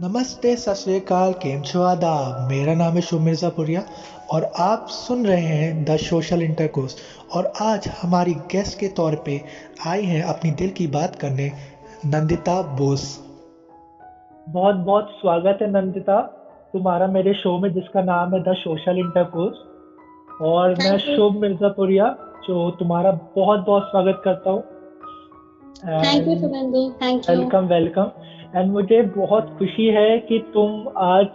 नमस्ते सत श्रीकाल केम छो आदाब? मेरा नाम है शुभ मिर्ज़ापुरिया और आप सुन रहे हैं द सोशल इंटरकोर्स और आज हमारी गेस्ट के तौर पे आई हैं अपनी दिल की बात करने नंदिता बोस। बहुत बहुत स्वागत है नंदिता। तुम्हारा मेरे शो में जिसका नाम है द सोशल इंटरकोर्स और मैं शुभ मिर्ज़ापुरिया जो तुम्हारा बहुत बहुत स्वागत करता हूँ। Thank you and Shubhendu thank you welcome welcome and मुझे बहुत खुशी है कि तुम आज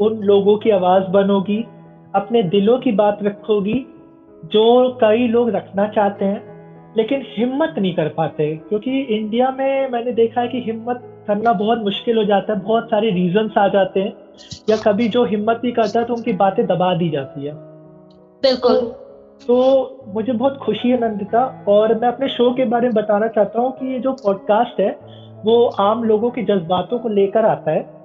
उन लोगों की आवाज़ बनोगी अपने दिलों की बात रखोगी जो कई लोग रखना चाहते हैं लेकिन हिम्मत नहीं कर पाते। क्योंकि इंडिया में मैंने देखा है कि हिम्मत करना बहुत मुश्किल हो जाता है बहुत सारे रीजंस आ जाते हैं या कभी जो हिम्मत नहीं करता तो उनकी बातें दबा दी जाती है। बिल्कुल। तो तो मुझे बहुत खुशी है नंदिता और मैं अपने शो के बारे में बताना चाहता हूँ कि ये जो पॉडकास्ट है वो आम लोगों के जज्बातों को लेकर आता है।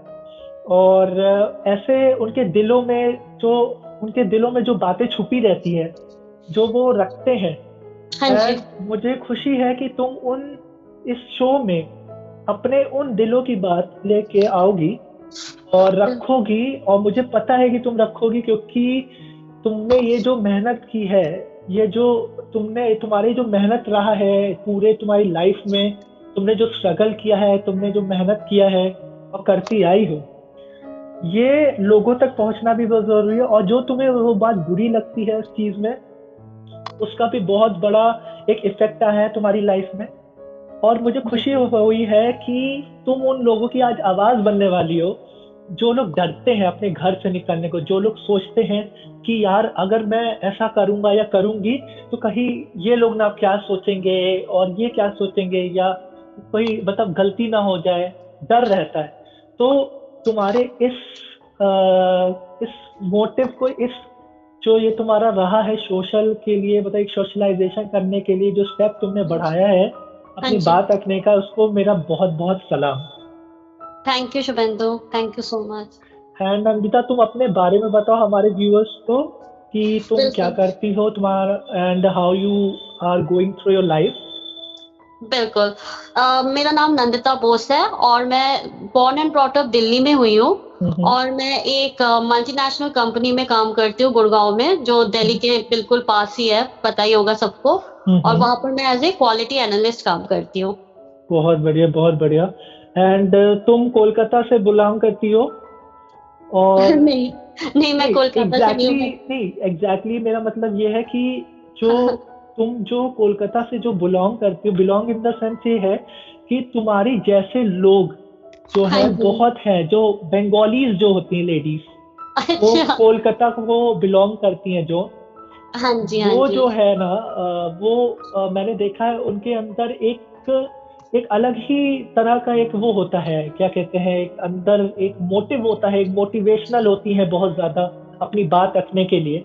और ऐसे उनके दिलों में जो उनके दिलों में जो बातें छुपी रहती है जो वो रखते हैं हाँ जी। मुझे खुशी है कि तुम उन इस शो में अपने उन दिलों की बात लेके आओगी और रखोगी और मुझे पता है कि तुम रखोगी क्योंकि तुमने ये जो मेहनत की है ये जो तुमने तुम्हारी जो मेहनत रहा है पूरे तुम्हारी लाइफ में तुमने जो स्ट्रगल किया है, तुमने जो मेहनत किया है और करती आई हो। ये लोगों तक पहुँचना भी बहुत ज़रूरी है और जो तुम्हें वो बात बुरी लगती है उस चीज़ में, उसका भी बहुत बड़ा एक इफ़ेक्ट आया है तुम्हारी लाइफ में। और मुझे खुशी हुई है कि तुम उन लोगों की आज आवाज़ बनने वाली हो, जो लोग डरते हैं अपने घर से निकलने को, जो लोग सोचते हैं कि यार, अगर मैं ऐसा करूँगा या करूँगी तो कहीं ये लोग ना क्या सोचेंगे और ये क्या सोचेंगे या कोई मतलब गलती ना हो जाए डर रहता है। तो तुम्हारे इस अ, इस मोटिव को इस जो ये तुम्हारा रहा है सोशल के लिए मतलब एक सोशलाइजेशन करने के लिए जो स्टेप तुमने बढ़ाया है अपनी हाँ बात रखने का उसको मेरा बहुत बहुत सलाम। Thank you Shubhendu thank you so much and Ankita तुम अपने बारे में बताओ हमारे व्यूअर्स को कि तुम क्या करती हो तुम्हारा and how you are going through your life बिल्कुल। मेरा नाम नंदिता बोस है और मैं born and brought up Delhi में हुई हूँ और मैं एक मल्टीनेशनल कंपनी में काम करती हूँ गुड़गांव में जो दिल्ली के बिल्कुल पास ही है पता ही होगा सबको। और वहाँ पर मैं एज ए क्वालिटी एनालिस्ट काम करती हूँ। बहुत बढ़िया बहुत बढ़िया। एंड तुम कोलकाता से बिलोंग करती हो? और नहीं नहीं मैं कोलकाता से नहीं एग्जैक्टली हूँ एग्जैक्टली मेरा मतलब ये है कि जो तुम जो कोलकाता से जो बिलोंग करती हो बिलोंग इन द सेंस ये है कि तुम्हारी जैसे लोग जो हाँ है बहुत हैं जो बंगालीज जो होती हैं लेडीज़ वो अच्छा। कोलकाता को बिलोंग करती हैं जो। हाँ जी हाँ वो जी। जो है ना वो मैंने देखा है उनके अंदर एक एक अलग ही तरह का एक वो होता है क्या कहते हैं एक अंदर एक मोटिव होता है एक मोटिवेशनल होती है बहुत ज़्यादा अपनी बात रखने के लिए।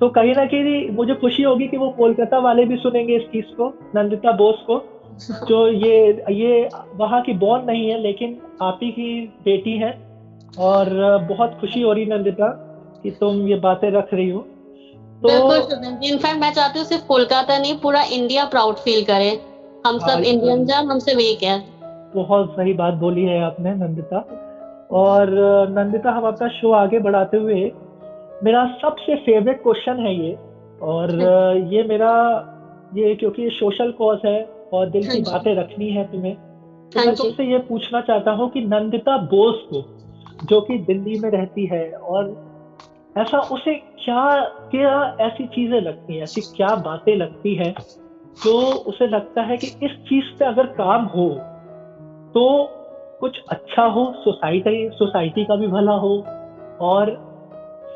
तो कहीं ना कहीं मुझे खुशी होगी कि वो कोलकाता वाले भी सुनेंगे इस चीज़ को नंदिता बोस को जो ये ये वहाँ की बॉर्न नहीं है लेकिन आप ही की बेटी है। और बहुत खुशी हो रही नंदिता कि तुम ये बातें रख रही हो। तो इनफैक्ट मैं चाहती हूँ सिर्फ़ कोलकाता नहीं पूरा इंडिया प्राउड फील करे। हम सब इंडियन हैं हम सिर्फ़ एक है। बहुत सही बात बोली है आपने नंदिता। और नंदिता हम अपना शो आगे बढ़ाते हुए मेरा सबसे फेवरेट क्वेश्चन है ये। और ये मेरा ये क्योंकि ये सोशल कॉज है और दिल हाँ की बातें रखनी है तुम्हें। तो हाँ मैं तुमसे ये पूछना चाहता हूँ कि नंदिता बोस को जो कि दिल्ली में रहती है और ऐसा उसे क्या क्या ऐसी चीज़ें लगती हैं ऐसी क्या बातें लगती हैं जो उसे लगता है कि इस चीज़ पे अगर काम हो तो कुछ अच्छा हो सोसाइटी सोसाइटी का भी भला हो और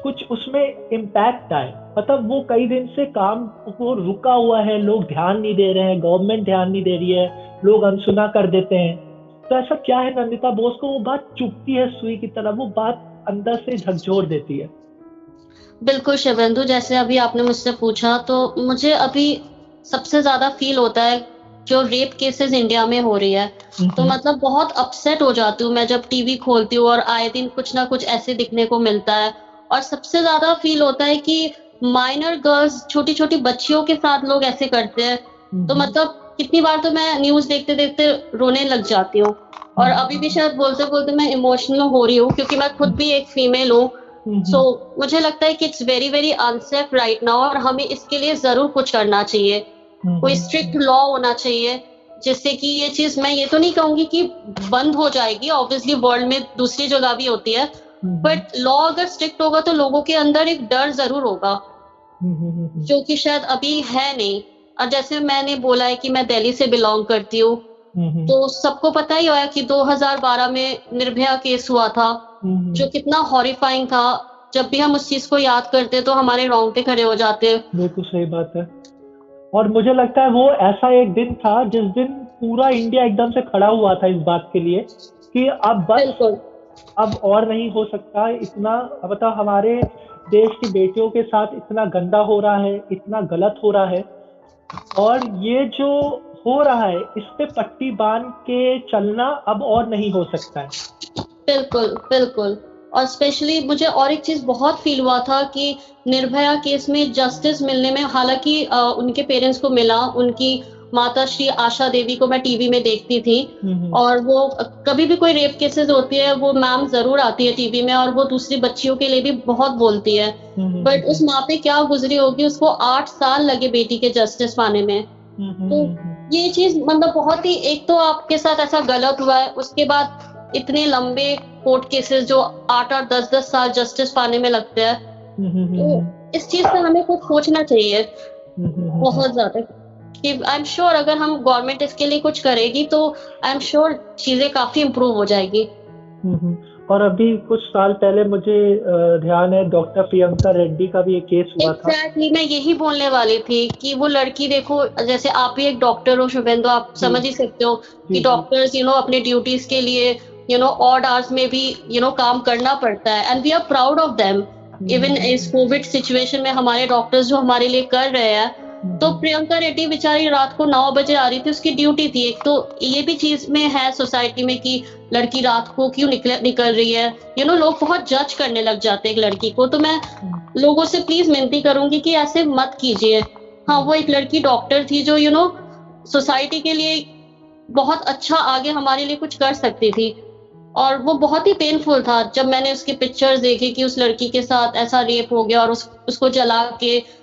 कुछ उसमें इम्पैक्ट आए। मतलब वो कई दिन से काम वो रुका हुआ है लोग ध्यान नहीं दे रहे हैं गवर्नमेंट ध्यान नहीं दे रही है लोग अनसुना कर देते हैं। तो ऐसा क्या है नंदिता बोस को? वो बात चुपती है सुई की तरह वो बात अंदर से झकझोर देती है। बिल्कुल शिवेंदु जैसे अभी आपने मुझसे पूछा तो मुझे अभी सबसे ज़्यादा फील होता है जो रेप केसेस इंडिया में हो रही है। तो मतलब बहुत अपसेट हो जाती हूँ मैं जब टीवी खोलती हूँ और आए दिन कुछ ना कुछ ऐसे दिखने को मिलता है। और सबसे ज़्यादा फील होता है कि माइनर गर्ल्स छोटी छोटी बच्चियों के साथ लोग ऐसे करते हैं। तो मतलब कितनी बार तो मैं न्यूज़ देखते देखते रोने लग जाती हूँ। और अभी भी शायद बोलते बोलते मैं इमोशनल हो रही हूँ क्योंकि मैं खुद भी एक फीमेल हूँ। हम्म, सो मुझे लगता है कि it's very very unsafe right now और हमें इसके लिए ज़रूर कुछ करना चाहिए। हम्म, कोई स्ट्रिक्ट लॉ होना चाहिए जिससे कि ये चीज़ मैं ये तो नहीं कहूँगी कि बंद हो जाएगी। ऑब्वियसली वर्ल्ड में दूसरी जगह भी होती है हम्म, बट लॉ अगर स्ट्रिक्ट होगा तो लोगों के अंदर एक डर ज़रूर होगा। जो कि शायद अभी है नहीं। और जैसे मैंने बोला है कि मैं दिल्ली से बिलोंग करती हूँ तो सबको पता ही होगा कि 2012 में निर्भया केस हुआ था जो कितना हॉरिफाइंग था। जब भी हम उस चीज़ को याद करते तो हमारे रोंगटे खड़े हो जाते बिल्कुल सही बात है। और मुझे लगता है वो ऐसा एक दिन था जिस दिन पूरा इंडिया एकदम से खड़ा हुआ था इस बात के लिए कि अब बस अब और नहीं हो सकता, इतना बताओ हमारे देश की बेटियों के साथ इतना गंदा हो रहा है, इतना गलत हो रहा है। और ये जो हो रहा है, इस पे पट्टी बाँध के चलना अब और नहीं हो सकता है। बिल्कुल बिल्कुल। और स्पेशली मुझे और एक चीज़ बहुत फील हुआ था कि निर्भया केस में जस्टिस मिलने में, हालाँकि उनके पेरेंट्स को मिला, उनकी माता श्री आशा देवी को मैं टीवी में देखती थी। हम्म, और वो कभी भी कोई रेप केसेस होती है वो मैम ज़रूर आती है टीवी में और वो दूसरी बच्चियों के लिए भी बहुत बोलती है। हम्म, बट उस माँ पे क्या गुजरी होगी उसको आठ साल लगे बेटी के जस्टिस पाने में। हम्म, हम्म, तो हम्म, ये चीज़ मतलब बहुत ही एक तो आपके साथ ऐसा गलत हुआ है उसके बाद इतने लंबे कोर्ट केसेस जो आठ आठ दस दस साल जस्टिस पाने में लगते हैं। हम्म, हम्म, तो हम्म, इस चीज़ पे हमें कुछ सोचना चाहिए। हम्म, हम्म, हम्म, बहुत ज़्यादा। कि आई एम श्योर अगर हम गवर्नमेंट इसके लिए कुछ करेगी तो आई एम श्योर चीज़ें काफ़ी इम्प्रूव हो जाएगी। हम्म, हम्म। और अभी कुछ साल पहले मुझे ध्यान है डॉक्टर प्रियंका रेड्डी का भी एक केस हुआ था। एग्जैक्टली मैं यही बोलने वाली थी कि वो लड़की देखो जैसे आप भी एक डॉक्टर हो शुभेंदु आप समझ ही सकते हो कि। डॉक्टर्स यू नो अपने ड्यूटीज़ के लिए यू नो ऑड आवर्स में भी यू you नो know, काम करना पड़ता है। And we are proud of them even इस कोविड सिचुएशन में हमारे डॉक्टर्स जो हमारे लिए कर रहे हैं तो प्रियंका रेड्डी बेचारी रात को नौ बजे आ रही थी, उसकी ड्यूटी थी। एक तो ये भी चीज़ में है सोसाइटी में कि लड़की रात को क्यों निकल निकल रही है? यू नो लोग बहुत जज करने लग जाते हैं एक लड़की को। तो मैं लोगों से प्लीज़ विनती करूँगी कि ऐसे मत कीजिए। हाँ वो एक लड़की डॉक्टर थी जो यू नो सोसाइटी के लिए बहुत अच्छा आगे हमारे लिए कुछ कर सकती थी। और वो बहुत ही पेनफुल था। जब मैंने उसकी पिक्चर्स देखी कि उस लड़की के साथ ऐसा रेप हो गया और उस, उसको जला के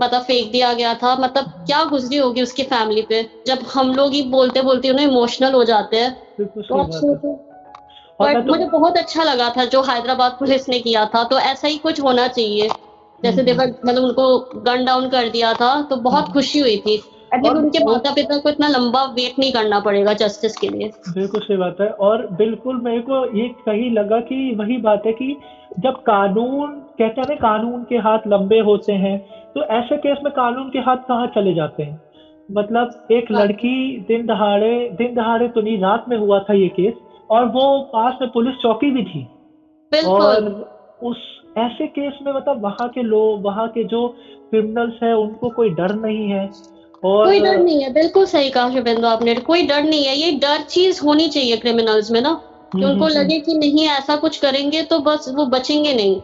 मतलब फेंक दिया गया था। मतलब क्या गुजरी होगी उसकी फैमिली पे? जब हम लोग ही बोलते बोलते उन्हें इमोशनल हो जाते हैं। तो सही बट तो मुझे बहुत अच्छा लगा था जो हैदराबाद पुलिस ने किया था। तो ऐसा ही कुछ होना चाहिए। जैसे हम्म। देवर मतलब उनको गन डाउन कर दिया था तो बहुत हम्म। खुशी हुई थी। एटलीस्ट उनके माता पिता को इतना लंबा वेट नहीं करना पड़ेगा जस्टिस के लिए। बिल्कुल सही बात है। और बिल्कुल मेरे को ये कहीं लगा कि वही बात है कि जब कानून कहते हैं कानून के हाथ लंबे होते हैं तो ऐसे केस में कानून के हाथ कहाँ चले जाते हैं? मतलब एक हाँ। लड़की दिन दहाड़े दिन दहाड़े तो नहीं रात में हुआ था ये केस और वो पास में पुलिस चौकी भी थी। और उस ऐसे केस में मतलब वहाँ के लोग वहाँ के जो क्रिमिनल्स हैं उनको कोई डर नहीं है और कोई डर नहीं है। बिल्कुल सही कहा शुभेंदु आपने। कोई डर नहीं है। ये डर चीज़ होनी चाहिए क्रिमिनल्स में ना। कि हम्म, उनको हम्म, लगे कि नहीं ऐसा कुछ करेंगे तो बस वो बचेंगे नहीं।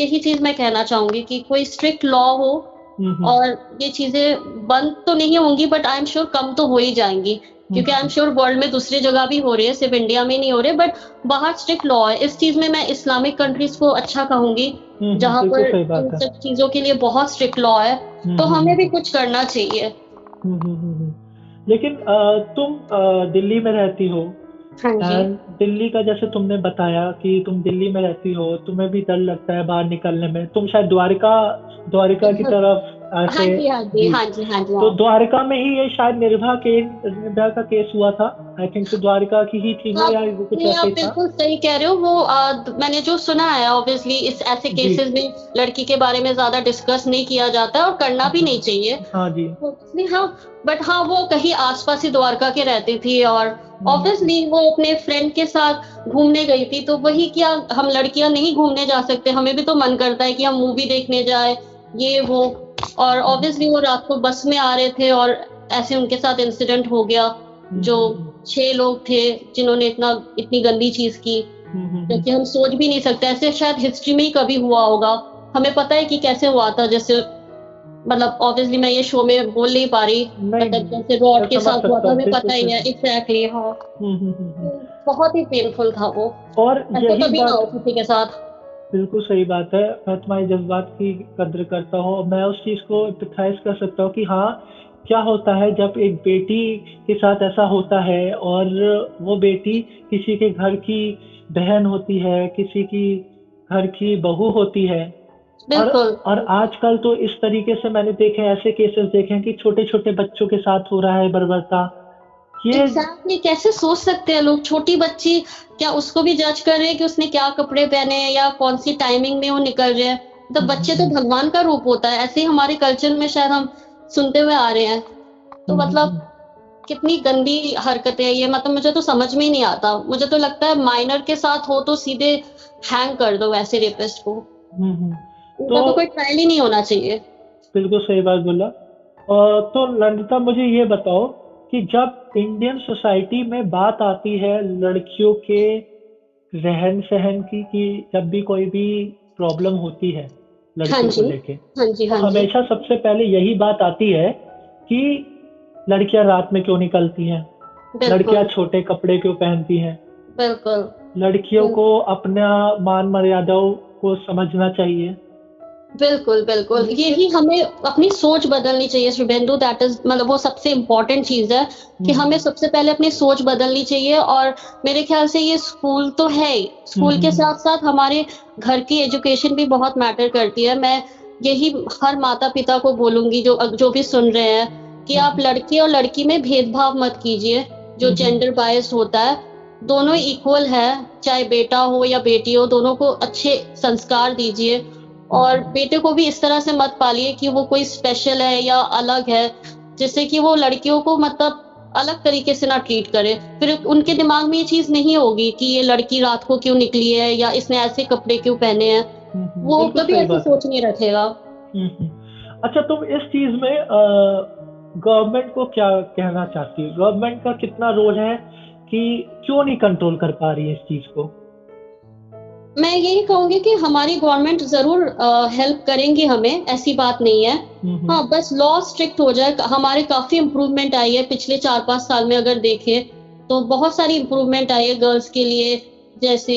यही चीज़ मैं कहना चाहूँगी कि कोई स्ट्रिक्ट लॉ हो और ये चीज़ें बंद तो नहीं होंगी बट आई एम श्योर कम तो हो ही जाएँगी क्योंकि आई एम श्योर वर्ल्ड में दूसरी जगह भी हो रही है सिर्फ़ इंडिया में नहीं हो रहे बट बाहर स्ट्रिक्ट लॉ है। इस चीज़ में मैं इस्लामिक कंट्रीज़ को अच्छा कहूँगी जहाँ पर इन सब चीज़ों के लिए बहुत स्ट्रिक्ट लॉ है तो हमें भी कुछ करना चाहिए। लेकिन तुम दिल्ली में रहती हो दिल्ली का जैसे तुमने बताया कि तुम दिल्ली में रहती हो तुम्हें भी डर लगता है बाहर निकलने में। तुम शायद द्वारिका द्वारिका की तरफ़ हाँ ऐसे जी हाँ जी जी। हाँ जी हाँ जी तो। द्वारिका में ही ये शायद निर्भया के निर्भया का केस हुआ था। आई थिंक तो द्वारिका की ही थी हाँ, या वो कुछ ऐसे आप बिल्कुल सही कह रहे हो। वो आ, मैंने जो सुना है ऑब्वियसली इस ऐसे केसेस में लड़की के बारे में ज़्यादा डिस्कस नहीं किया जाता और करना भी नहीं चाहिए। हाँ जी। Obviously, हाँ बट हाँ वो कहीं आसपास ही द्वारका के रहती थी और ऑब्वियसली वो अपने फ्रेंड के साथ घूमने गई थी। तो वही क्या हम लड़कियाँ नहीं घूमने जा सकते। हमें भी तो मन करता है कि हम मूवी देखने जाए। ये वो। और ऑब्वियसली वो रात को बस में आ रहे थे और ऐसे उनके साथ इंसिडेंट हो गया जो छह लोग थे जिन्होंने इतना इतनी गंदी चीज़ की। हम्म, हम्म, क्योंकि हम सोच भी नहीं सकते। ऐसे शायद हिस्ट्री में ही कभी हुआ होगा। हमें पता है कि कैसे हुआ था जैसे मतलब ऑब्वियसली मैं ये शो में बोल नहीं पा रही मतलब जैसे रॉड के साथ हुआ था हमें पता ही है। एग्जैक्टली हाँ। हम्म, हम्म, हम्म, हम्म। बहुत ही पेनफुल था वो। और कभी ना हो किसी के साथ। बिल्कुल सही बात है। मैं तुम्हारी जज्बात की कद्र करता हूँ मैं उस चीज़ को एम्पैथाइज कर सकता हूँ कि हाँ क्या होता है जब एक बेटी के साथ ऐसा होता है और वो बेटी किसी के घर की बहन होती है किसी की घर की बहू होती है। बिल्कुल। और आजकल तो इस तरीके से मैंने देखे ऐसे केसेस देखे हैं कि छोटे छोटे बच्चों के साथ हो रहा है बर्बरता। ये एग्जैक्टली कैसे सोच सकते हैं लोग? छोटी बच्ची क्या उसको भी जज कर रहे हैं कि उसने क्या कपड़े पहने हैं या कौन सी टाइमिंग में वो निकल रहे हैं? तो बच्चे तो भगवान का रूप होता है। ऐसे ही हमारे कल्चर में शायद हम सुनते हुए आ रहे हैं। तो मतलब कितनी गंदी हरकतें हैं ये। मतलब मुझे तो समझ में ही नहीं आता। मुझे तो लगता है माइनर के साथ हो तो सीधे हैंग कर दो वैसे रेपिस्ट को। उनका तो- तो कोई ट्रायल ही नहीं होना चाहिए। बिल्कुल सही बात बोला। और तो नंदिता मुझे ये बताओ कि जब इंडियन सोसाइटी में बात आती है लड़कियों के रहन सहन की कि जब भी कोई भी प्रॉब्लम होती है लड़कियों हाँ को लेके हाँ जी हाँ हमेशा सबसे पहले यही बात आती है कि लड़कियाँ रात में क्यों निकलती हैं? लड़कियाँ छोटे कपड़े क्यों पहनती हैं? बिल्कुल। लड़कियों हम्म। को अपना मान मर्यादाओं को समझना चाहिए। बिल्कुल बिल्कुल। यही हमें अपनी सोच बदलनी चाहिए शुभेंदु दैट इज़ मतलब वो सबसे इम्पोर्टेंट चीज़ है कि हम्म, हमें सबसे पहले अपनी सोच बदलनी चाहिए और मेरे ख्याल से ये स्कूल तो है ही। स्कूल के हम्म। साथ साथ हमारे घर की एजुकेशन भी बहुत मैटर करती है। मैं यही हर माता पिता को बोलूँगी जो जो भी सुन रहे हैं कि आप लड़के और लड़की में भेदभाव मत कीजिए जो हम्म। जेंडर बायस होता है। दोनों इक्वल है चाहे बेटा हो या बेटी हो दोनों को अच्छे संस्कार दीजिए। और बेटे को भी इस तरह से मत पालिए कि वो कोई स्पेशल है या अलग है जिससे कि वो लड़कियों को मतलब अलग तरीके से ना ट्रीट करे। फिर उनके दिमाग में ये चीज़ नहीं होगी कि ये लड़की रात को क्यों निकली है या इसने ऐसे कपड़े क्यों पहने हैं। वो कभी ऐसी सोच नहीं रखेगा। अच्छा तुम इस चीज़ में गवर्नमेंट को क्या कहना चाहती हो? गवर्नमेंट का कितना रोल है कि क्यों नहीं कंट्रोल कर पा रही है इस चीज़ को? मैं यही कहूँगी कि हमारी गवर्नमेंट ज़रूर हेल्प करेंगी हमें ऐसी बात नहीं है। हम्म, हम्म, हाँ बस लॉ स्ट्रिक्ट हो जाए हमारे काफ़ी इम्प्रूवमेंट आई है पिछले चार पाँच साल में अगर देखें तो बहुत सारी इम्प्रूवमेंट आई है गर्ल्स के लिए। जैसे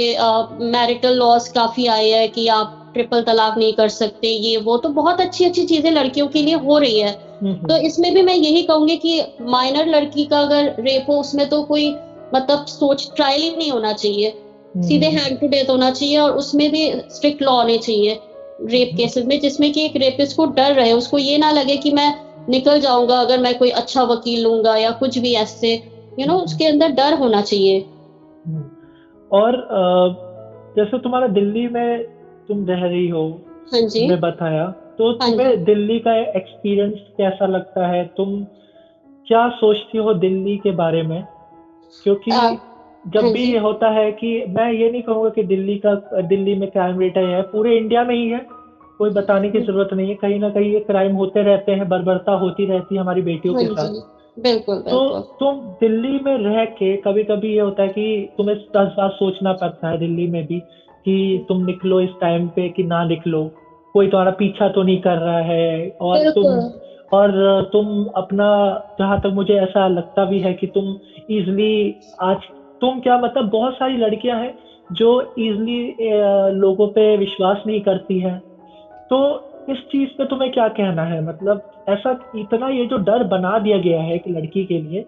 मैरिटल लॉस काफ़ी आए है कि आप ट्रिपल तलाक नहीं कर सकते ये वो तो बहुत अच्छी अच्छी चीज़ें लड़कियों के लिए हो रही है। हम्म, तो इसमें भी मैं यही कहूँगी कि माइनर लड़की का अगर रेप हो उसमें तो कोई मतलब सोच ट्रायल ही नहीं होना चाहिए। सीधे हम्म, हैंड टू डेथ होना चाहिए और उसमें भी स्ट्रिक्ट लॉ होने चाहिए रेप केसेस में जिसमें कि एक रेपिस्ट को डर रहे उसको ये ना लगे कि मैं निकल जाऊँगा अगर मैं कोई अच्छा वकील लूँगा या कुछ भी ऐसे यू नो उसके अंदर डर होना चाहिए। हम्म। और जैसे तुम्हारा दिल्ली में तुम रह रही हो हाँ जी। तुमने बताया तो हाँ तुम्हें दिल्ली का एक्सपीरियंस कैसा लगता है? तुम क्या सोचती हो दिल्ली के बारे में? क्योंकि आ, जब हाँ भी ये होता है कि मैं ये नहीं कहूँगा कि दिल्ली का दिल्ली में क्राइम रेट है पूरे इंडिया में ही है कोई बताने की हम्म। ज़रूरत नहीं है। कहीं ना कहीं ये क्राइम होते रहते हैं बर्बरता होती रहती है हमारी बेटियों हाँ के साथ। बिल्कुल तो तुम दिल्ली में रह के कभी कभी ये होता है कि तुम्हें दस बार सोचना पड़ता है दिल्ली में भी कि तुम निकलो इस टाइम पे कि ना निकलो। कोई तुम्हारा पीछा तो नहीं कर रहा है और तुम और तुम अपना जहाँ तक मुझे ऐसा लगता भी है कि तुम इजली आज तुम क्या मतलब? बहुत सारी लड़कियाँ हैं जो इजली लोगों पे विश्वास नहीं करती हैं। तो इस चीज़ पे तुम्हें क्या कहना है? मतलब ऐसा इतना ये जो डर बना दिया गया है कि लड़की के लिए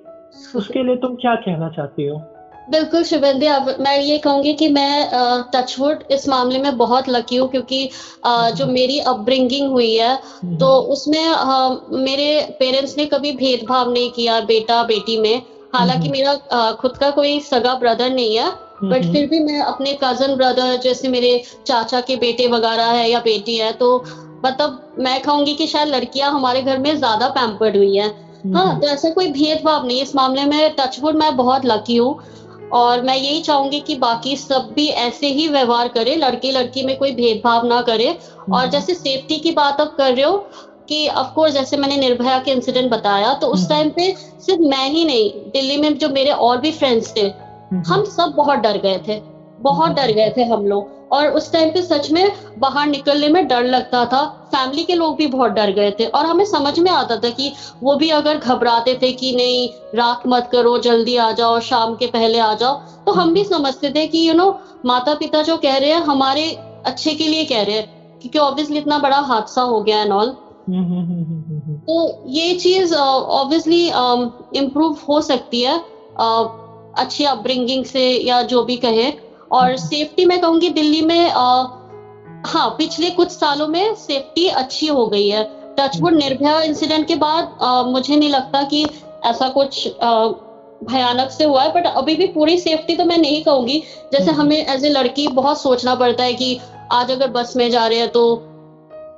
उसके लिए तुम क्या कहना चाहती हो? बिल्कुल शुभेंदी अब मैं ये कहूँगी कि मैं टचवुड इस मामले में बहुत लकी हूँ क्योंकि अ, जो मेरी अपब्रिंगिंग हुई है तो उसमें अ, मेरे पेरेंट्स ने कभी भेदभाव नहीं किया बेटा बेटी में। हालाँकि। मेरा खुद का कोई सगा ब्रदर नहीं है बट फिर भी मैं अपने कज़न ब्रदर जैसे मेरे चाचा के बेटे वगैरह है या बेटी है तो मतलब मैं कहूँगी कि शायद लड़कियाँ हमारे घर में ज़्यादा पैम्पर्ड हुई हैं। हाँ तो ऐसा कोई भेदभाव नहीं इस मामले में टचवुड मैं बहुत लकी हूँ और मैं यही चाहूँगी कि बाकी सब भी ऐसे ही व्यवहार करे लड़के लड़की में कोई भेदभाव ना करे और जैसे सेफ्टी की बात आप कर रहे हो कि ऑफ़ कोर्स जैसे मैंने निर्भया के इंसिडेंट बताया तो उस हम्म। टाइम पे सिर्फ़ मैं ही नहीं दिल्ली में जो मेरे और भी फ्रेंड्स थे हम्म, हम सब बहुत डर गए थे बहुत डर गए थे हम लोग। और उस टाइम पे सच में बाहर निकलने में डर लगता था फैमिली के लोग भी बहुत डर गए थे। और हमें समझ में आता था कि वो भी अगर घबराते थे कि नहीं रात मत करो जल्दी आ जाओ शाम के पहले आ जाओ तो हम भी समझते थे कि यू नो माता पिता जो कह रहे हैं हमारे अच्छे के लिए कह रहे हैं क्योंकि ऑब्वियसली इतना बड़ा हादसा हो गया एंड ऑल तो ये चीज़ ऑब्वियसली इम्प्रूव हो सकती है uh, अच्छी अपब्रिंगिंग से या जो भी कहे और। सेफ्टी मैं कहूँगी दिल्ली में uh, हाँ पिछले कुछ सालों में सेफ्टी अच्छी हो गई है टचवुड। निर्भया इंसिडेंट के बाद uh, मुझे नहीं लगता कि ऐसा कुछ भयानक से हुआ है बट अभी भी पूरी सेफ्टी तो मैं नहीं कहूँगी जैसे। हमें एज ए लड़की बहुत सोचना पड़ता है कि आज अगर बस में जा रहे हैं तो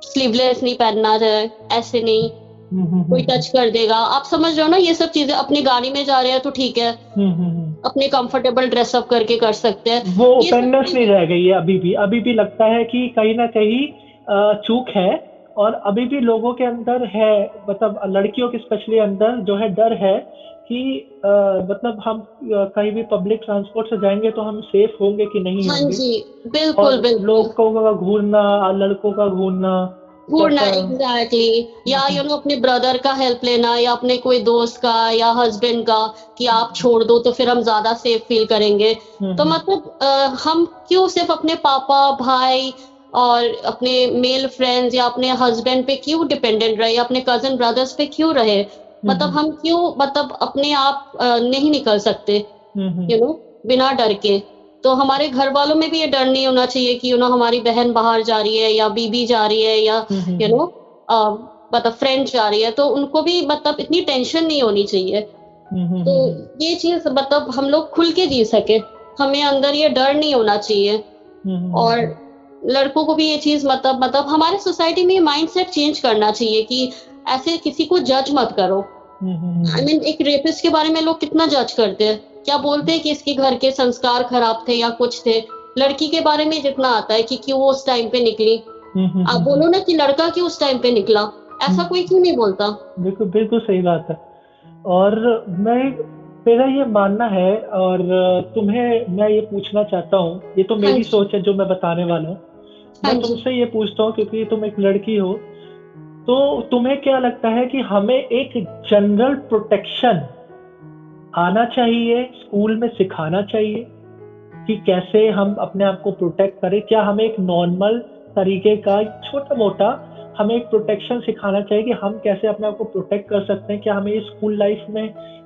स्लीवलेस नहीं पहनना है ऐसे नहीं हम्म, हम्म, कोई टच कर देगा। आप समझ रहे हो ना ये सब चीज़ें अपनी गाड़ी में जा रहे हैं तो ठीक है। हम्म, हम्म, हम्म। अपने कंफर्टेबल ड्रेसअप करके कर सकते हैं। वो ओपननेस नहीं रह गई है अभी भी। अभी भी लगता है कि कहीं ना कहीं चूक है। और अभी भी लोगों के अंदर है मतलब लड़कियों के स्पेशली अंदर जो है डर है कि अ, मतलब हम कहीं भी पब्लिक ट्रांसपोर्ट से जाएँगे तो हम सेफ़ होंगे कि नहीं हाँ होंगे? जी बिल्कुल और बिल्कुल। लोगों का घूरना लड़कों का घूरना घूरना एग्जैक्टली या हम्म। यू नो अपने ब्रदर का हेल्प लेना या अपने कोई दोस्त का या हस्बैंड का कि आप छोड़ दो तो फिर हम ज़्यादा सेफ़ फील करेंगे। हम्म, तो मतलब अ, हम क्यों सिर्फ़ अपने पापा भाई और अपने मेल फ्रेंड्स या अपने हस्बैंड पे क्यों डिपेंडेंट रहे अपने कज़न ब्रदर्स पे क्यों रहे? मतलब हम्म, हम क्यों मतलब अपने आप नहीं निकल सकते हम्म, हम्म, यू नो बिना डर के। तो हमारे घर वालों में भी ये डर नहीं होना चाहिए कि यू नो हमारी बहन बाहर जा रही है या बीबी जा रही है या हम्म, हम्म, यू नो मतलब फ्रेंड जा रही है तो उनको भी मतलब इतनी टेंशन नहीं होनी चाहिए। हम्म, हम्म, तो हम्म, ये चीज़ मतलब हम लोग खुल के जी सके। हमें अंदर ये डर नहीं होना चाहिए। हम्म, हम्म, और लड़कों को भी ये चीज़ मतलब मतलब हमारे सोसाइटी में माइंडसेट चेंज करना चाहिए कि ऐसे किसी को जज मत करो। हम्म, हम्म, आई मीन एक रेपिस्ट के बारे में लोग कितना जज करते हैं? क्या बोलते हैं कि इसके घर के संस्कार खराब थे या कुछ थे? लड़की के बारे में जितना आता है कि क्यों वो उस टाइम पे निकली? हम्म, हम्म, आप हम्म, बोलो ना कि लड़का क्यों उस टाइम पे निकला? ऐसा हम्म। कोई क्यों नहीं बोलता? बिल्कुल बिल्कुल सही बात है। और मैं मेरा ये मानना है और तुम्हें मैं ये पूछना चाहता हूँ। ये तो हाँ मेरी सोच है जो मैं बताने वाला हूँ। हाँ मैं तुमसे ये पूछता हूँ क्योंकि तुम एक लड़की हो। तो तुम्हें क्या लगता है कि हमें एक जनरल प्रोटेक्शन आना चाहिए स्कूल में सिखाना चाहिए कि कैसे हम अपने आप को प्रोटेक्ट करें? क्या हमें एक नॉर्मल तरीके का छोटा मोटा हमें एक प्रोटेक्शन सिखाना चाहिए कि हम कैसे अपने आप को प्रोटेक्ट कर सकते हैं? क्या हमें स्कूल लाइफ में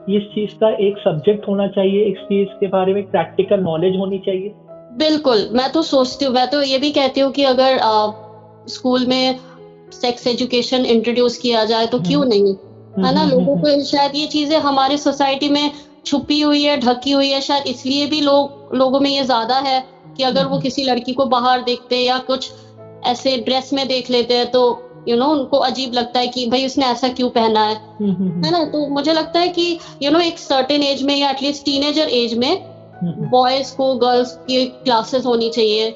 इस चीज़ का एक सब्जेक्ट होना चाहिए इस चीज़ के बारे में प्रैक्टिकल नॉलेज होनी चाहिए? बिल्कुल मैं तो सोचती हूँ मैं तो ये भी कहती हूँ कि अगर आ, स्कूल में सेक्स एजुकेशन इंट्रोड्यूस किया जाए तो क्यों हम्म। नहीं? है ना? हम्म, लोगों हम्म, को शायद ये चीज़ें हमारे सोसाइटी में छुपी हुई है ढकी हुई है शायद इसलिए भी लोग लोगों में ये ज़्यादा है कि अगर वो। किसी लड़की को बाहर देखते हैं या कुछ ऐसे ड्रेस में देख लेते हैं तो यू नो उनको अजीब लगता है कि भाई उसने ऐसा क्यों पहना है? है ना? तो मुझे लगता है कि यू नो एक सर्टेन एज में या एटलीस्ट टीनेजर एज में बॉयज़ को गर्ल्स की क्लासेस होनी चाहिए।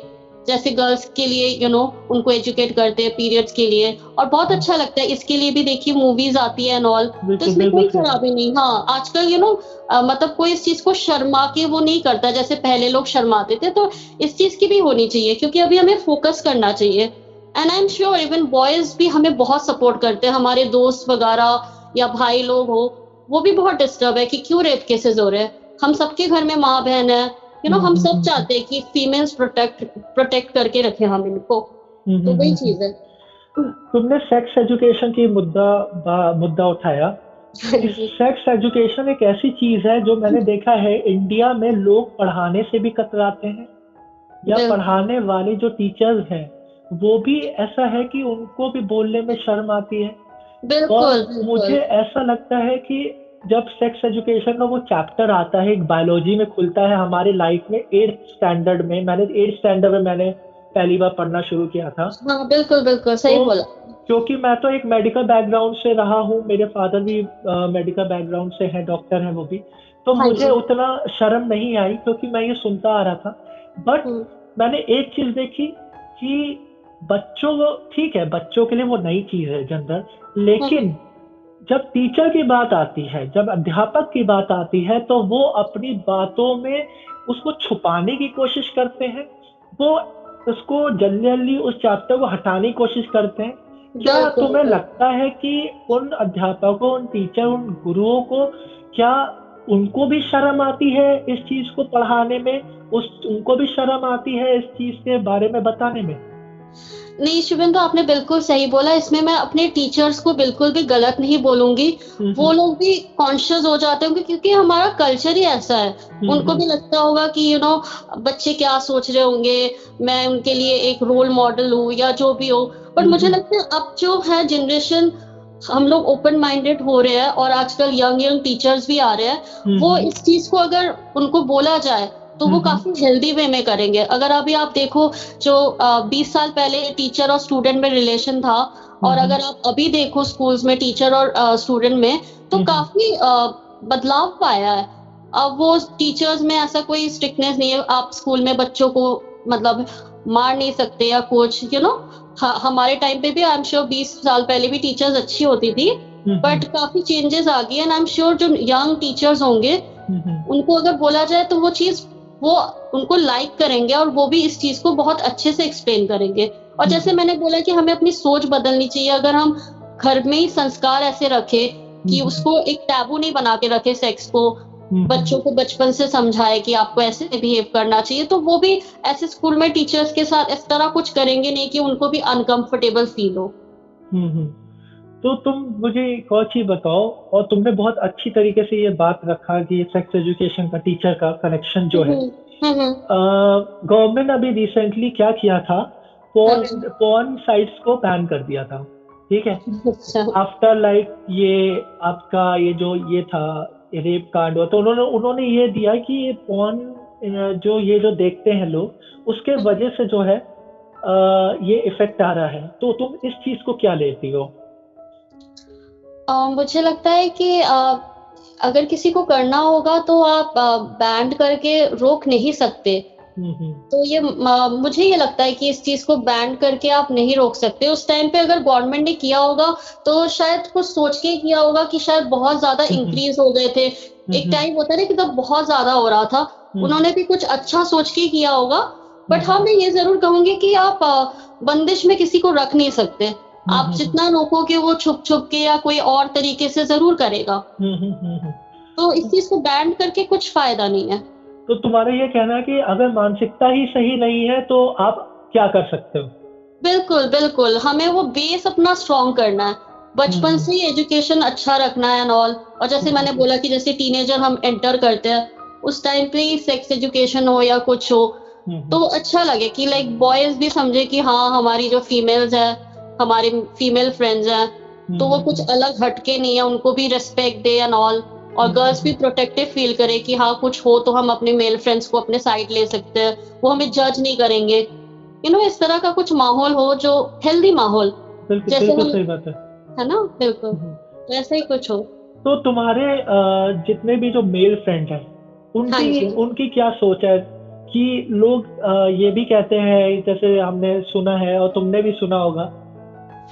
जैसे गर्ल्स के लिए यू you नो know, उनको एजुकेट करते हैं पीरियड्स के लिए। और बहुत अच्छा लगता है इसके लिए भी देखिए मूवीज़ आती है एंड ऑल तो इसमें कोई खराबी नहीं हाँ आजकल यू नो मतलब कोई इस चीज़ को शर्मा के वो नहीं करता जैसे पहले लोग शर्माते थे तो इस चीज़ की भी होनी चाहिए क्योंकि अभी हमें फोकस करना चाहिए। And I am sure even boys भी हमें बहुत सपोर्ट करते हैं हमारे दोस्त वगैरह या भाई लोग हो वो भी बहुत डिस्टर्ब है कि क्यों रेप केसेस हो रहे हैं? हम सबके घर में माँ बहन है यू नो हम सब हम्म, चाहते हैं कि फीमेल्स प्रोटेक्ट प्रोटेक्ट करके रखें हम इनको। हम्म, तो वही हम्म, चीज़ है। तुमने सेक्स एजुकेशन की मुद्दा मुद्दा उठाया। हाँ सेक्स एजुकेशन एक ऐसी चीज़ है जो मैंने देखा है इंडिया में लोग पढ़ाने से भी कतराते हैं। या पढ़ाने वाले जो टीचर्स हैं वो भी ऐसा है कि उनको भी बोलने में शर्म आती है। बिल्कुल और बिल्कुल। मुझे ऐसा लगता है कि जब सेक्स एजुकेशन का वो चैप्टर आता है एक बायोलॉजी में खुलता है हमारी लाइफ में एट्थ स्टैंडर्ड में मैंने एट्थ स्टैंडर्ड में मैंने पहली बार पढ़ना शुरू किया था। हाँ बिल्कुल बिल्कुल सही तो- बोला। क्योंकि मैं तो एक मेडिकल बैकग्राउंड से रहा हूँ मेरे फादर भी मेडिकल बैकग्राउंड से है डॉक्टर है वो भी। तो हाँ मुझे उतना शर्म नहीं आई क्योंकि मैं ये सुनता आ रहा था। बट हम्म, मैंने एक चीज़ देखी कि बच्चों को ठीक है बच्चों के लिए वो नई चीज़ है जनरल लेकिन जब टीचर की बात आती है जब अध्यापक की बात आती है तो वो अपनी बातों में उसको छुपाने की कोशिश करते हैं। वो उसको जल्दी जल्दी उस चैप्टर को हटाने की कोशिश करते हैं। क्या तुम्हें। लगता है कि उन अध्यापकों उन टीचर उन गुरुओं को क्या उनको भी शर्म आती है इस चीज़ को पढ़ाने में? उस उनको भी शर्म आती है इस चीज़ के बारे में बताने में? नहीं शुभेंदु आपने बिल्कुल सही बोला। इसमें मैं अपने टीचर्स को बिल्कुल भी गलत नहीं बोलूँगी। हम्म, वो लोग भी कॉन्शियस हो जाते होंगे क्योंकि हमारा कल्चर ही ऐसा है। उनको भी लगता होगा कि यू you नो know, बच्चे क्या सोच रहे होंगे मैं उनके लिए एक रोल मॉडल हूँ या जो भी हो। बट मुझे। लगता है अब जो है जनरेशन हम लोग ओपन माइंडेड हो रहे हैं और आजकल यंग यंग टीचर्स भी आ रहे हैं। वो इस चीज़ को अगर उनको बोला जाए तो वो हम्म। काफ़ी हेल्दी वे में करेंगे। अगर अभी आप देखो जो बीस साल पहले टीचर और स्टूडेंट में रिलेशन था और हम्म। अगर आप अभी देखो स्कूल्स में टीचर और स्टूडेंट में तो हम्म। काफ़ी बदलाव आया है। अब वो टीचर्स में ऐसा कोई स्ट्रिक्टनेस नहीं है। आप स्कूल में बच्चों को मतलब मार नहीं सकते या कुछ यू नो हमारे टाइम पे भी आई एम श्योर बीस साल पहले भी टीचर्स अच्छी होती थी हम्म, बट काफ़ी चेंजेस आ गई एंड आई एम श्योर जो यंग टीचर्स होंगे हम्म, हम्म, उनको अगर बोला जाए तो वो चीज़ वो उनको लाइक करेंगे और वो भी इस चीज़ को बहुत अच्छे से एक्सप्लेन करेंगे और हम्म। जैसे मैंने बोला कि हमें अपनी सोच बदलनी चाहिए अगर हम घर में ही संस्कार ऐसे रखे कि हम्म। उसको एक टैबू नहीं बना के रखे सेक्स को हम्म, बच्चों को बचपन से समझाए कि आपको ऐसे बिहेव करना चाहिए तो वो भी ऐसे स्कूल में टीचर्स के साथ इस तरह कुछ करेंगे नहीं कि उनको भी अनकंफर्टेबल फील हो हम्म, हम्म। तो तुम मुझे एक और चीज़ बताओ और तुमने बहुत अच्छी तरीके से ये बात रखा कि सेक्स एजुकेशन का टीचर का कनेक्शन जो है। हम्म, हम्म, गवर्नमेंट अभी रिसेंटली क्या किया था? अच्छा। पोर्न साइट्स को बैन कर दिया था ठीक है? अच्छा। आफ्टर लाइक ये आपका ये जो ये था रेप कांड हुआ तो उन्होंने उन्होंने ये दिया कि ये पोर्न जो ये जो देखते हैं लोग उसके वजह से जो है अ, ये इफ़ेक्ट आ रहा है। तो तुम इस चीज़ को क्या लेती हो? अ, मुझे लगता है कि अ, अगर किसी को करना होगा तो आप बैंड करके रोक नहीं सकते। हम्म, हम्म, तो ये मुझे ये लगता है कि इस चीज़ को बैन करके आप नहीं रोक सकते। उस टाइम पे अगर गवर्नमेंट ने किया होगा तो शायद कुछ सोच के किया होगा कि शायद बहुत ज़्यादा हम्म, इंक्रीज हो गए थे। एक हम्म, टाइम होता है ना कि तब बहुत ज़्यादा हो रहा था हम्म, उन्होंने भी कुछ अच्छा सोच के किया होगा। But hmm. हाँ मैं ये ज़रूर कहूँगी कि आप बंदिश में किसी को रख नहीं सकते। हम्म, आप हम्म, जितना रोकोगे वो छुप छुप के या कोई और तरीके से ज़रूर करेगा। हम्म, हम्म, हम्म, हम्म। तो इस चीज़ को बैन करके कुछ फ़ायदा नहीं है। तो तुम्हारा ये कहना है कि अगर मानसिकता ही सही नहीं है तो आप क्या कर सकते हो? बिल्कुल बिल्कुल। हमें वो बेस अपना स्ट्रॉन्ग करना है। बचपन हम्म। से ही एजुकेशन अच्छा रखना है एंड ऑल और जैसे मैंने बोला कि जैसे टीनेजर हम एंटर करते हैं उस टाइम पे ही सेक्स एजुकेशन हो या कुछ हो हम्म, तो अच्छा लगे कि लाइक बॉयज़ भी समझे कि हाँ हमारी जो फीमेल्स है हमारे फीमेल फ्रेंड्स हैं हम्म, तो वो हम्म, कुछ अलग हटके नहीं है उनको भी रेस्पेक्ट दे एंड ऑल और हम्म, गर्ल्स भी प्रोटेक्टिव फील करे कि हाँ कुछ हो तो हम अपने मेल फ्रेंड्स को अपने साइड ले सकते हैं। वो हमें जज नहीं करेंगे। यू नो इस तरह का कुछ माहौल हो जो हेल्दी माहौल। बिल्कुल जैसे बिल्कुल सही बात है। है ना? बिल्कुल। हम्म। तो ही कुछ हो। तो तुम्हारे जितने भी जो मेल फ्रेंड हैं हाँ उनकी जी। उनकी क्या सोच है कि लोग ये भी कहते हैं जैसे हमने सुना है और तुमने भी सुना होगा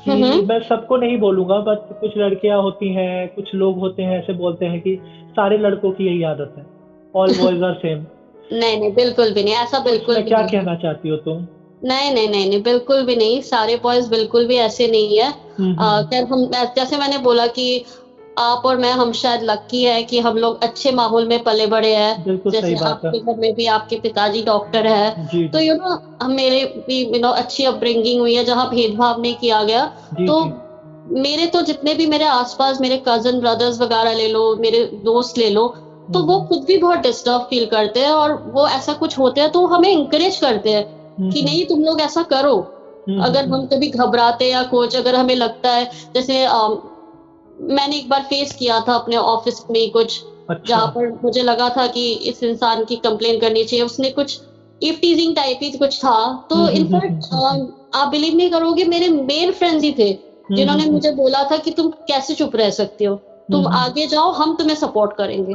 कि हम्म। मैं सबको नहीं बोलूँगा बट कुछ लड़कियाँ होती हैं कुछ लोग होते हैं ऐसे बोलते हैं कि सारे लड़कों की यही आदत है ऑल बॉयज़ आर सेम नहीं नहीं बिल्कुल भी नहीं ऐसा बिल्कुल इसमें भी क्या कहना चाहती हो तुम? नहीं नहीं नहीं नहीं बिल्कुल भी नहीं सारे बॉयज़ बिल्कुल भी ऐसे नहीं है। हम्म, खैर हम जैसे मैंने बोला कि आप और मैं हम शायद लक्की है कि हम लोग अच्छे माहौल में पले बड़े हैं। जैसे सही आपके घर में भी आपके पिताजी डॉक्टर है। तो यू नो हम मेरे भी यू नो अच्छी अपब्रिंगिंग हुई है जहाँ भेदभाव नहीं किया गया। जी तो जी। मेरे तो जितने भी मेरे आसपास मेरे कज़न ब्रदर्स वगैरह ले लो मेरे दोस्त ले लो तो वो खुद भी बहुत डिस्टर्ब फील करते हैं और वो ऐसा कुछ होते हैं तो हमें इंकरेज करते हैं हम्म, कि नहीं तुम लोग ऐसा करो। हम्म, अगर हम्म, हम कभी घबराते या कुछ अगर हमें लगता है जैसे मैंने एक बार फेस किया था अपने ऑफ़िस में कुछ अच्छा। जहाँ पर मुझे लगा था कि इस इंसान की कंप्लेन करनी चाहिए। उसने कुछ इफ़ टीजिंग टाइप ही कुछ था। तो हम्म, हम्म, इनफैक्ट हम्म, हम्म, आप बिलीव नहीं करोगे मेरे मेल फ्रेंड्स ही थे जिन्होंने मुझे बोला था कि तुम कैसे चुप रह सकते हो? तुम आगे जाओ हम तुम्हें सपोर्ट करेंगे।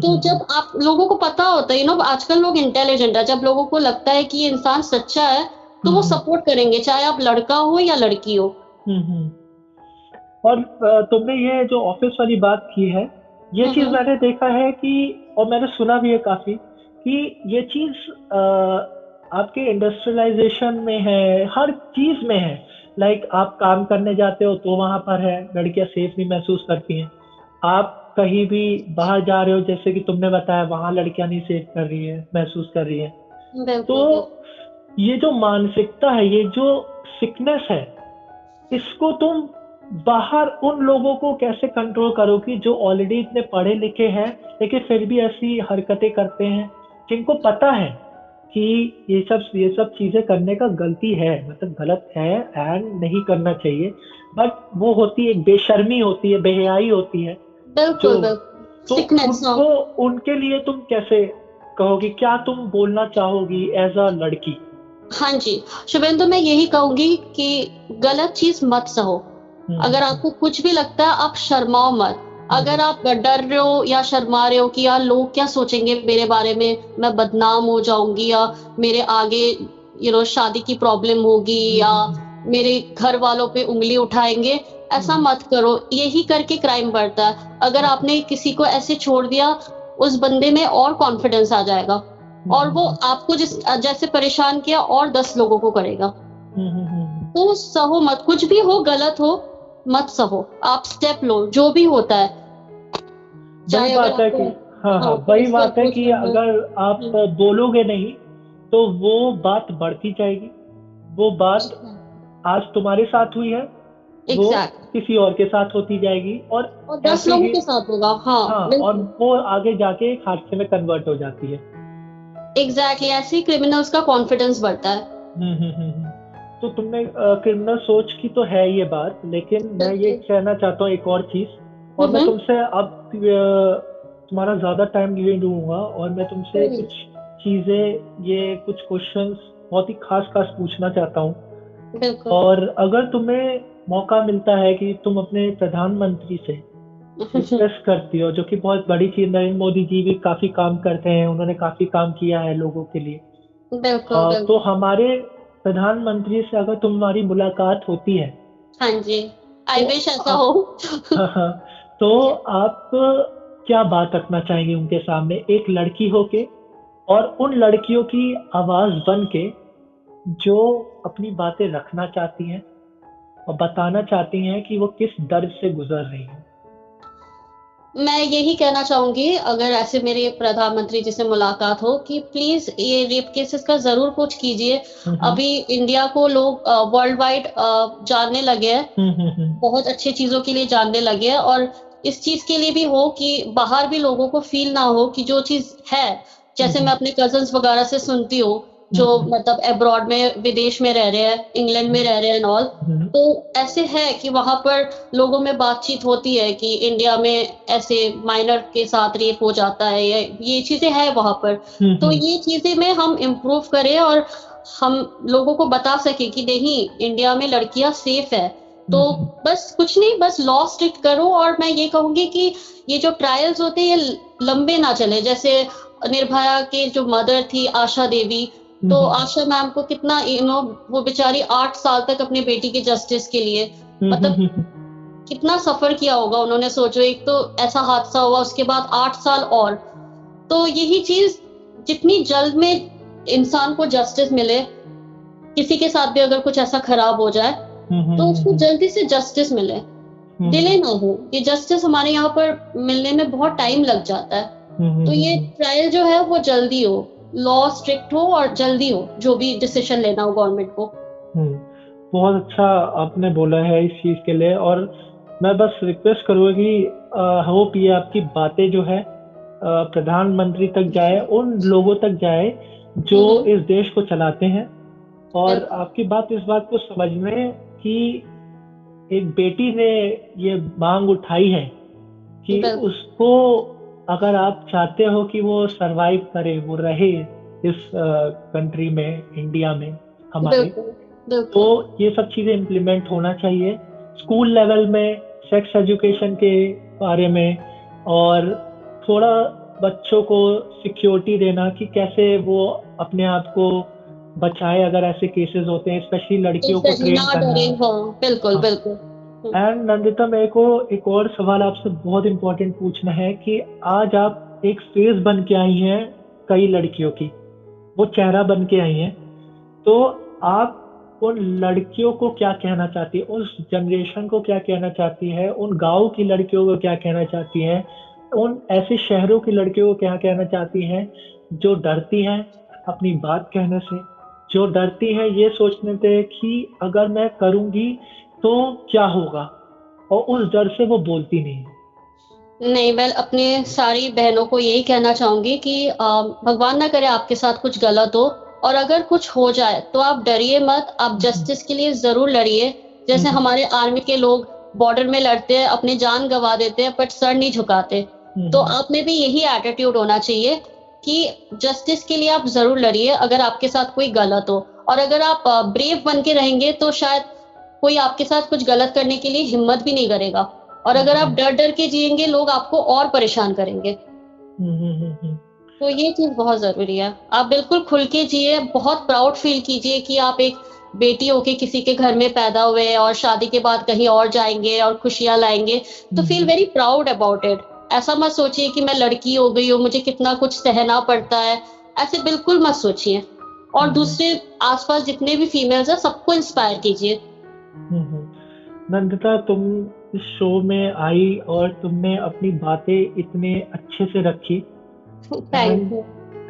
तो जब आप लोगों को पता होता है यू नो आजकल लोग इंटेलिजेंट है। जब लोगों को लगता है कि ये इंसान सच्चा है तो वो सपोर्ट करेंगे चाहे आप लड़का हो या लड़की हो। और तुमने ये जो ऑफ़िस वाली बात की है ये चीज़। मैंने देखा है कि और मैंने सुना भी है काफ़ी कि ये चीज़ आपके इंडस्ट्रियलाइजेशन में है हर चीज़ में है। लाइक आप काम करने जाते हो तो वहाँ पर है लड़कियाँ सेफ़ नहीं महसूस करती हैं। आप कहीं भी बाहर जा रहे हो जैसे कि तुमने बताया वहाँ लड़कियाँ नहीं सेफ़ कर रही है महसूस कर रही है। तो ये जो मानसिकता है ये जो सिकनेस है इसको तुम बाहर उन लोगों को कैसे कंट्रोल करोगी जो ऑलरेडी इतने पढ़े लिखे हैं लेकिन फिर भी ऐसी हरकतें करते हैं जिनको पता है कि ये सब ये सब चीज़ें करने का गलती है मतलब गलत है एंड नहीं करना चाहिए। बट वो होती है बेशर्मी होती है बेहयाई होती है। बिल्कुल तो उनको उनके लिए तुम कैसे कहोगी? क्या तुम बोलना चाहोगी एज अ लड़की? हाँ जी। शुभेंदु मैं यही कहूँगी कि गलत चीज़ मत सहो। अगर आपको कुछ भी लगता है आप शर्माओ मत। अगर आप डर रहे हो या शर्मा रहे हो कि यार लोग क्या सोचेंगे मेरे बारे में मैं बदनाम हो जाऊँगी या मेरे आगे यू नो शादी की प्रॉब्लम होगी या मेरे घर वालों पे उंगली उठाएँगे ऐसा हम्म। मत करो। यही करके क्राइम बढ़ता है। अगर आपने किसी को ऐसे छोड़ दिया उस बंदे में और कॉन्फिडेंस आ जाएगा। और वो हम्म। आपको जिस जैसे परेशान किया और दस लोगों को करेगा। हम्म, तो सहो मत। कुछ भी हो गलत हो मत सहो आप स्टेप लो जो भी होता है। वही बात है कि हाँ हाँ वही बात है कि अगर आप बोलोगे नहीं तो वो बात बढ़ती जाएगी। वो बात आज तुम्हारे साथ हुई है। वो किसी और के साथ होती जाएगी और, और दस लोगों के साथ होगा हाँ, हाँ और वो आगे जाके एक हादसे में कन्वर्ट हो जाती है। एग्जैक्टली exactly, ऐसे ही क्रिमिनल्स का कॉन्फिडेंस बढ़ता है। हम्म, हम्म, हम्म, तो तुमने क्रिमिनल सोच की तो है ये बात लेकिन मैं ये कहना चाहता हूँ एक और चीज़ और मैं तुमसे अब तुम्हारा ज़्यादा टाइम नहीं लूँगा और मैं तुमसे कुछ चीज़ें ये कुछ क्वेश्चंस बहुत ही खास खास पूछना चाहता हूँ। और अगर तुम्हें मौका मिलता है कि तुम अपने प्रधानमंत्री से डिस्कस करती हो जो कि बहुत बड़ी चीज़ नरेंद्र मोदी जी भी काफ़ी काम करते हैं उन्होंने काफ़ी काम किया है लोगों के लिए। बिल्कुल तो हमारे प्रधानमंत्री से अगर तुम्हारी मुलाकात होती है। हाँ जी। आई विश तो ऐसा हो। हाँ, हाँ, तो आप क्या बात रखना चाहेंगे उनके सामने? एक लड़की होके और उन लड़कियों की आवाज़ बन के जो अपनी बातें रखना चाहती हैं और बताना चाहती हैं कि वो किस दर्द से गुजर रही हैं। मैं यही कहना चाहूँगी अगर ऐसे मेरे प्रधानमंत्री जी से मुलाकात हो कि प्लीज़ ये रेप केसेस का ज़रूर कुछ कीजिए। हम्म, हम्म। अभी इंडिया को लोग वर्ल्ड वाइड जानने लगे हैं। हम्म, बहुत अच्छी चीज़ों के लिए जानने लगे हैं और इस चीज़ के लिए भी हो कि बाहर भी लोगों को फील ना हो कि जो चीज़ है जैसे मैं अपने कज़न वगैरह से सुनती हूँ जो मतलब अब्रॉड में विदेश में रह रहे हैं इंग्लैंड में रह रहे हैं ऑल तो ऐसे है कि वहाँ पर लोगों में बातचीत होती है कि इंडिया में ऐसे माइनर के साथ रेप हो जाता है या ये चीज़ें है वहाँ पर। तो ये चीज़ें में हम इम्प्रूव करें और हम लोगों को बता सके कि नहीं इंडिया में लड़कियाँ सेफ़ है। तो बस कुछ नहीं बस लॉ स्ट्रिक्ट करो और मैं ये कहूँगी कि ये जो ट्रायल्स होते हैं ये लंबे ना चले। जैसे निर्भया के जो मदर थी आशा देवी तो आशा मैम को कितना यू नो वो बेचारी आठ साल तक अपनी बेटी के जस्टिस के लिए मतलब कितना सफ़र किया होगा उन्होंने सोचो एक तो ऐसा हादसा हुआ उसके बाद आठ साल और। तो यही चीज़ जितनी जल्द में इंसान को जस्टिस मिले किसी के साथ भी अगर कुछ ऐसा खराब हो जाए तो उसको जल्दी से जस्टिस मिले। डिले ना हो। ये जस्टिस हमारे यहाँ पर मिलने में बहुत टाइम लग जाता है। तो ये ट्रायल जो है वो जल्दी हो। लॉ स्ट्रिक्ट हो और जल्दी हो जो भी डिसीज़न लेना हो गवर्नमेंट को। हम्म, बहुत अच्छा आपने बोला है इस चीज़ के लिए और मैं बस रिक्वेस्ट करूँगा कि होप ये आपकी बातें जो है प्रधानमंत्री तक जाए उन लोगों तक जाए जो हम्म। इस देश को चलाते हैं और आपकी बात इस बात को समझ समझने कि एक बेटी ने ये मांग उठाई है कि उसको अगर आप चाहते हो कि वो सरवाइव करे वो रहे इस कंट्री में इंडिया में हमारे तो ये सब चीज़ें इम्प्लीमेंट होना चाहिए। स्कूल लेवल में सेक्स एजुकेशन के बारे में और थोड़ा बच्चों को सिक्योरिटी देना कि कैसे वो अपने आप को बचाए अगर ऐसे केसेस होते हैं स्पेशली लड़कियों को ट्रेन करना। हाँ, बिल्कुल हाँ। बिल्कुल। एंड नंदिता मेरे को एक और सवाल आपसे बहुत इम्पोर्टेंट पूछना है कि आज आप एक फेस बन के आई हैं कई लड़कियों की। वो चेहरा बन के आई हैं। तो आप उन लड़कियों को क्या कहना चाहती है? उस जनरेशन को क्या कहना चाहती है? उन गाँव की लड़कियों को क्या कहना चाहती हैं? उन ऐसे शहरों की लड़कियों को क्या कहना चाहती हैं जो डरती हैं अपनी बात कहने से? जो डरती हैं ये सोचने से कि अगर मैं करूँगी तो क्या होगा? और उस डर से वो बोलती नहीं। नहीं मैं अपने सारी बहनों को यही कहना चाहूँगी कि भगवान ना करे आपके साथ कुछ गलत हो और अगर कुछ हो जाए तो आप डरिए मत। आप जस्टिस के लिए ज़रूर लड़िए। जैसे हम्म। हमारे आर्मी के लोग बॉर्डर में लड़ते हैं अपनी जान गंवा देते हैं बट सर नहीं झुकाते। हम्म, तो आप में भी यही एटीट्यूड होना चाहिए कि जस्टिस के लिए आप ज़रूर लड़िए अगर आपके साथ कोई गलत हो। और अगर आप ब्रेव बन के रहेंगे तो शायद कोई आपके साथ कुछ गलत करने के लिए हिम्मत भी नहीं करेगा और अगर आप डर डर के जिएँगे लोग आपको और परेशान करेंगे हम्म, हम्म, हम्म, हम्म। तो ये चीज़ बहुत ज़रूरी है आप बिल्कुल खुल के जिए बहुत प्राउड फील कीजिए कि आप एक बेटी होके किसी के घर में पैदा हुए और शादी के बाद कहीं और जाएँगे और खुशियाँ लाएँगे तो हम्म। Feel very proud about it ऐसा मत सोचिए कि मैं लड़की हो गई हूँ मुझे कितना कुछ सहना पड़ता है ऐसे बिल्कुल मत सोचिए और हम्म। दूसरे आसपास जितने भी फीमेल्स हैं सबको इंस्पायर कीजिए हम्म, हम्म। नंदिता तुम इस शो में आई और तुमने अपनी बातें इतने अच्छे से रखी।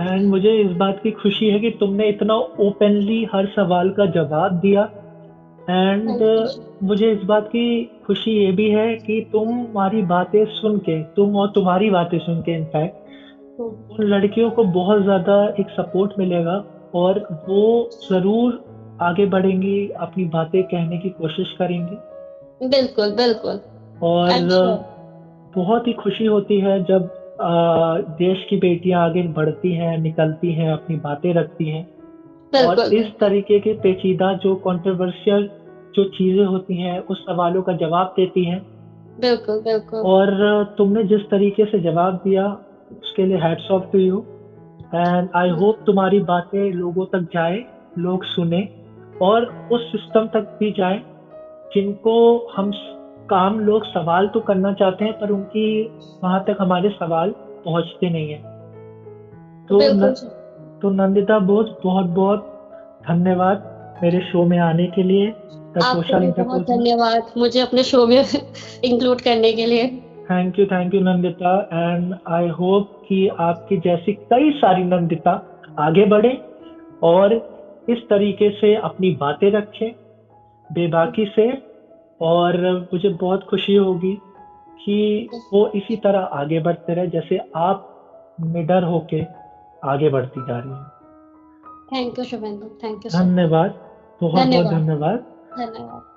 एंड मुझे इस बात की खुशी है कि तुमने इतना ओपनली हर सवाल का जवाब दिया। एंड मुझे इस बात की खुशी ये भी है कि तुम्हारी बातें सुन के तुम और तुम्हारी बातें सुन के इनफैक्ट उन लड़कियों को बहुत ज़्यादा एक सपोर्ट मिलेगा और वो ज़रूर आगे बढ़ेंगी अपनी बातें कहने की कोशिश करेंगी। बिल्कुल बिल्कुल। और sure. बहुत ही खुशी होती है जब आ, देश की बेटियाँ आगे बढ़ती हैं निकलती हैं अपनी बातें रखती हैं। और इस तरीके के पेचीदा जो कंट्रोवर्शियल जो चीज़ें होती हैं उस सवालों का जवाब देती हैं। बिल्कुल बिल्कुल। और तुमने जिस तरीके से जवाब दिया उसके लिए hats off to you and I hope तुम्हारी बातें लोगों तक जाए लोग सुने। और उस सिस्टम तक भी जाए जिनको हम काम लोग सवाल तो करना चाहते हैं पर उनकी वहाँ तक हमारे सवाल पहुँचते नहीं है। तो न, तो नंदिता बोस बहुत बहुत धन्यवाद मेरे शो में आने के लिए। आपको बहुत धन्यवाद। मुझे अपने शो में इंक्लूड करने के लिए। Thank you thank you Nandita. And I hope कि आपकी जैसी कई सारी नंदिता आगे बढ़े और इस तरीके से अपनी बातें रखें बेबाकी से और मुझे बहुत खुशी होगी कि वो इसी तरह आगे बढ़ते रहे जैसे आप निडर होके आगे बढ़ती जा रही हैं। Thank you Shubhendu. Thank you धन्यवाद। बहुत बहुत धन्यवाद। धन्यवाद। धन्यवाद।